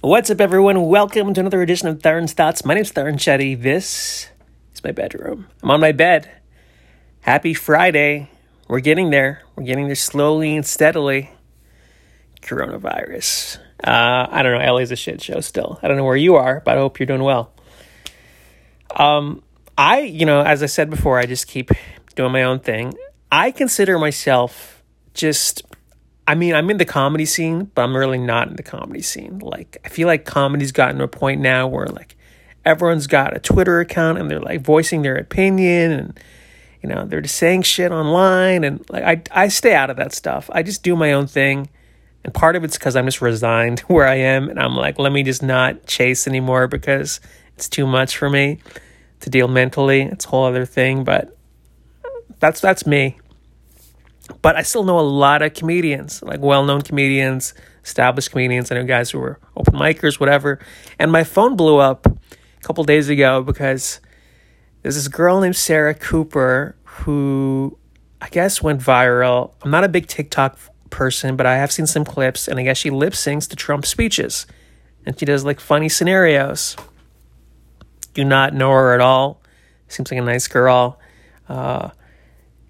What's up, everyone? Welcome to another edition of Theron's Thoughts. My name's Theron Shetty. This is my bedroom. I'm on my bed. Happy Friday. We're getting there. We're getting there slowly and steadily. Coronavirus. Uh, I don't know. LA's a shit show still. I don't know where you are, but I hope you're doing well. Um, I, you know, as I said before, I just keep doing my own thing. I consider myself just I mean, I'm in the comedy scene, but I'm really not in the comedy scene. Like, I feel like comedy's gotten to a point now where like everyone's got a Twitter account and they're like voicing their opinion and you know, they're just saying shit online and like I I stay out of that stuff. I just do my own thing. And part of it's cuz I'm just resigned where I am and I'm like, let me just not chase anymore because it's too much for me to deal mentally. It's a whole other thing, but that's that's me. But I still know a lot of comedians, like well known comedians, established comedians. I know guys who were open micers, whatever. And my phone blew up a couple days ago because there's this girl named Sarah Cooper who I guess went viral. I'm not a big TikTok person, but I have seen some clips, and I guess she lip syncs to Trump speeches. And she does like funny scenarios. Do not know her at all. Seems like a nice girl. Uh,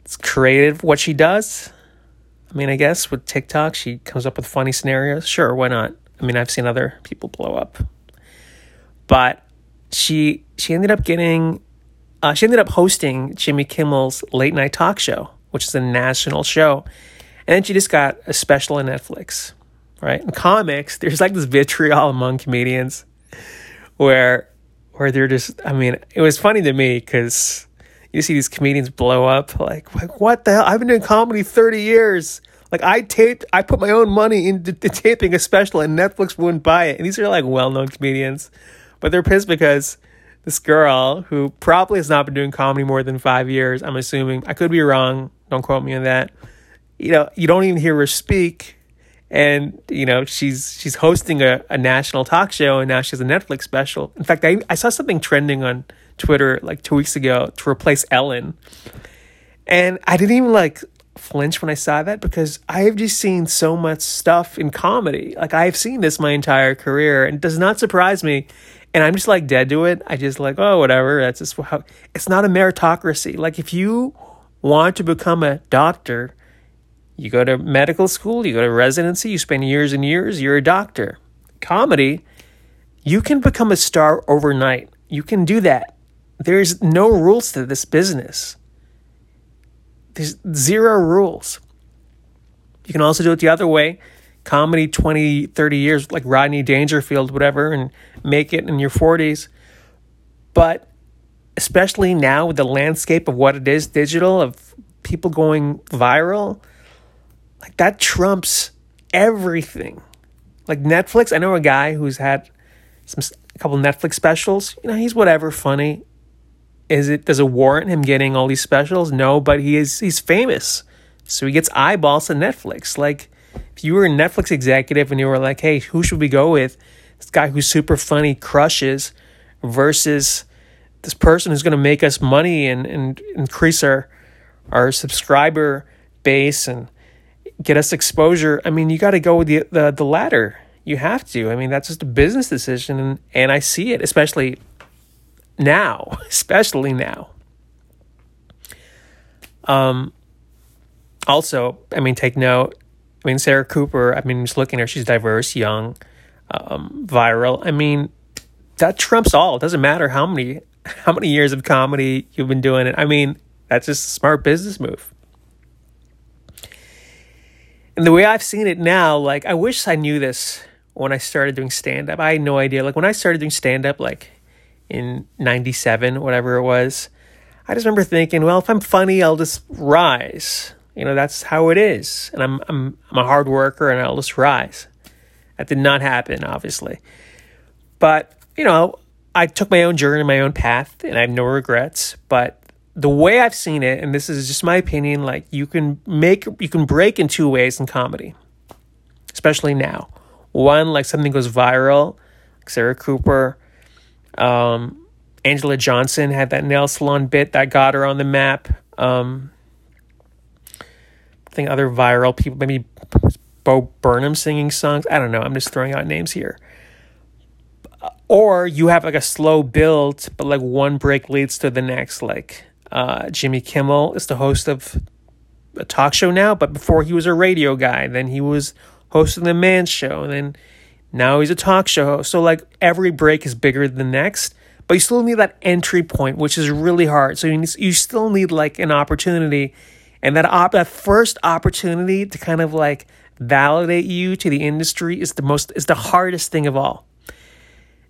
it's creative what she does. I mean, I guess with TikTok, she comes up with funny scenarios. Sure, why not? I mean, I've seen other people blow up, but she she ended up getting uh, she ended up hosting Jimmy Kimmel's late night talk show, which is a national show, and then she just got a special on Netflix. Right in comics, there's like this vitriol among comedians where where they're just. I mean, it was funny to me because you see these comedians blow up like like what the hell? I've been doing comedy 30 years. Like i taped i put my own money into taping a special and netflix wouldn't buy it. And these are like well-known comedians. But they're pissed because this girl who probably has not been doing comedy more than five years i'm assuming i could be wrong don't quote me on that. You know you don't even hear her speak. And you know she's she's hosting a, a national talk show and now she has a netflix special. In fact I, I saw something trending on Twitter like two weeks ago to replace Ellen. And I didn't even like flinch when I saw that because I have just seen so much stuff in comedy. Like I have seen this my entire career and it does not surprise me. And I'm just like dead to it. I just like, oh, whatever. That's just how it's not a meritocracy. Like if you want to become a doctor, you go to medical school, you go to residency, you spend years and years, you're a doctor. Comedy, you can become a star overnight. You can do that. There's no rules to this business. There's zero rules. You can also do it the other way comedy 20, 30 years, like Rodney Dangerfield, whatever, and make it in your 40s. But especially now with the landscape of what it is digital, of people going viral, like that trumps everything. Like Netflix, I know a guy who's had some a couple Netflix specials. You know, he's whatever, funny. Is it does it warrant him getting all these specials? No, but he is he's famous. So he gets eyeballs on Netflix. Like if you were a Netflix executive and you were like, "Hey, who should we go with?" This guy who's super funny crushes versus this person who's going to make us money and, and increase our our subscriber base and get us exposure. I mean, you got to go with the, the the latter. You have to. I mean, that's just a business decision, and, and I see it, especially now, especially now. Um, also, I mean, take note. I mean, Sarah Cooper. I mean, just looking at her, she's diverse, young, um, viral. I mean, that trumps all. It doesn't matter how many how many years of comedy you've been doing it. I mean, that's just a smart business move. And the way I've seen it now, like I wish I knew this when I started doing stand up. I had no idea. Like when I started doing stand up, like in 97, whatever it was. I just remember thinking, well, if I'm funny, I'll just rise. You know, that's how it is. And I'm I'm I'm a hard worker and I'll just rise. That did not happen, obviously. But, you know, I took my own journey, my own path, and I have no regrets. But the way I've seen it, and this is just my opinion, like you can make you can break in two ways in comedy. Especially now. One, like something goes viral, like Sarah Cooper um, Anjelah Johnson had that nail salon bit that got her on the map. Um, I think other viral people, maybe Bo Burnham singing songs. I don't know. I'm just throwing out names here. or you have like a slow build, but like one break leads to the next. Like uh, Jimmy Kimmel is the host of a talk show now, but before he was a radio guy, then he was hosting the Man Show, and then now he's a talk show host. So like every break is bigger than the next, but you still need that entry point, which is really hard. So you need, you still need like an opportunity, and that op- that first opportunity to kind of like validate you to the industry is the most is the hardest thing of all.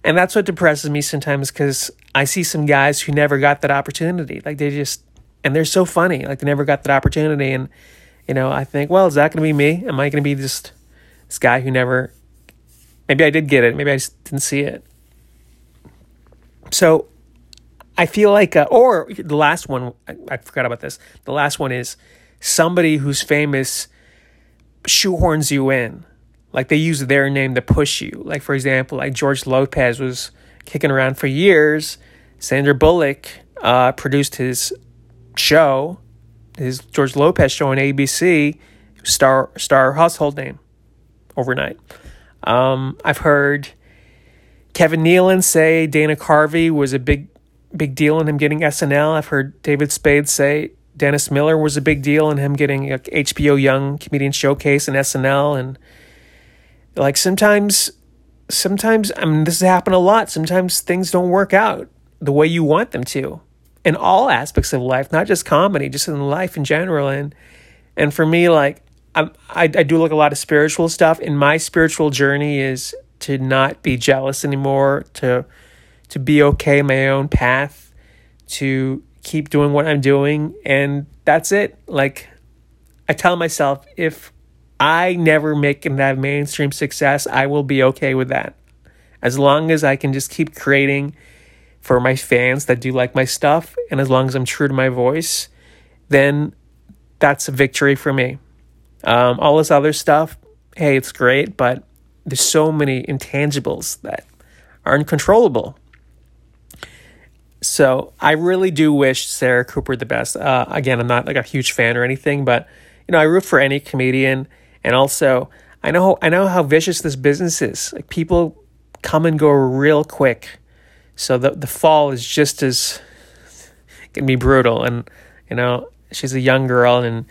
And that's what depresses me sometimes because I see some guys who never got that opportunity. Like they just, and they're so funny. Like they never got that opportunity. And, you know, I think, well, is that going to be me? Am I going to be just this guy who never, maybe I did get it. Maybe I just didn't see it. So I feel like, uh, or the last one, I, I forgot about this. The last one is somebody who's famous shoehorns you in. Like they use their name to push you. Like for example, like George Lopez was kicking around for years. Sandra Bullock uh, produced his show, his George Lopez show on ABC, star star household name overnight. Um, I've heard Kevin Nealon say Dana Carvey was a big big deal in him getting SNL. I've heard David Spade say Dennis Miller was a big deal in him getting a HBO Young Comedian Showcase and SNL and like sometimes sometimes I mean this has happened a lot. Sometimes things don't work out the way you want them to. In all aspects of life, not just comedy, just in life in general. And and for me, like I I do like a lot of spiritual stuff. And my spiritual journey is to not be jealous anymore, to to be okay my own path, to keep doing what I'm doing, and that's it. Like I tell myself, if I never make that mainstream success, I will be okay with that. As long as I can just keep creating for my fans that do like my stuff, and as long as I'm true to my voice, then that's a victory for me. Um, all this other stuff, hey, it's great, but there's so many intangibles that are uncontrollable. So I really do wish Sarah Cooper the best. Uh, again, I'm not like a huge fan or anything, but you know, I root for any comedian and also, I know I know how vicious this business is. Like people come and go real quick. So the the fall is just as can be brutal and you know, she's a young girl and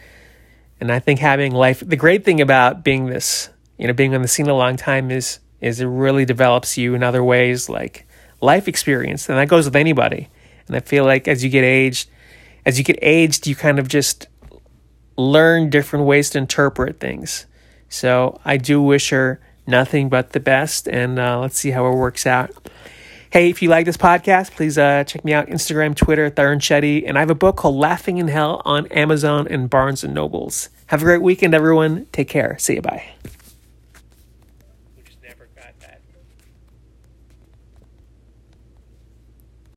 and I think having life the great thing about being this, you know, being on the scene a long time is is it really develops you in other ways like life experience and that goes with anybody. And I feel like as you get aged as you get aged you kind of just learn different ways to interpret things. So I do wish her nothing but the best, and uh, let's see how it works out. Hey, if you like this podcast, please uh, check me out Instagram, Twitter, Theron Shetty, and I have a book called Laughing in Hell on Amazon and Barnes and Nobles. Have a great weekend, everyone. Take care. See you. Bye.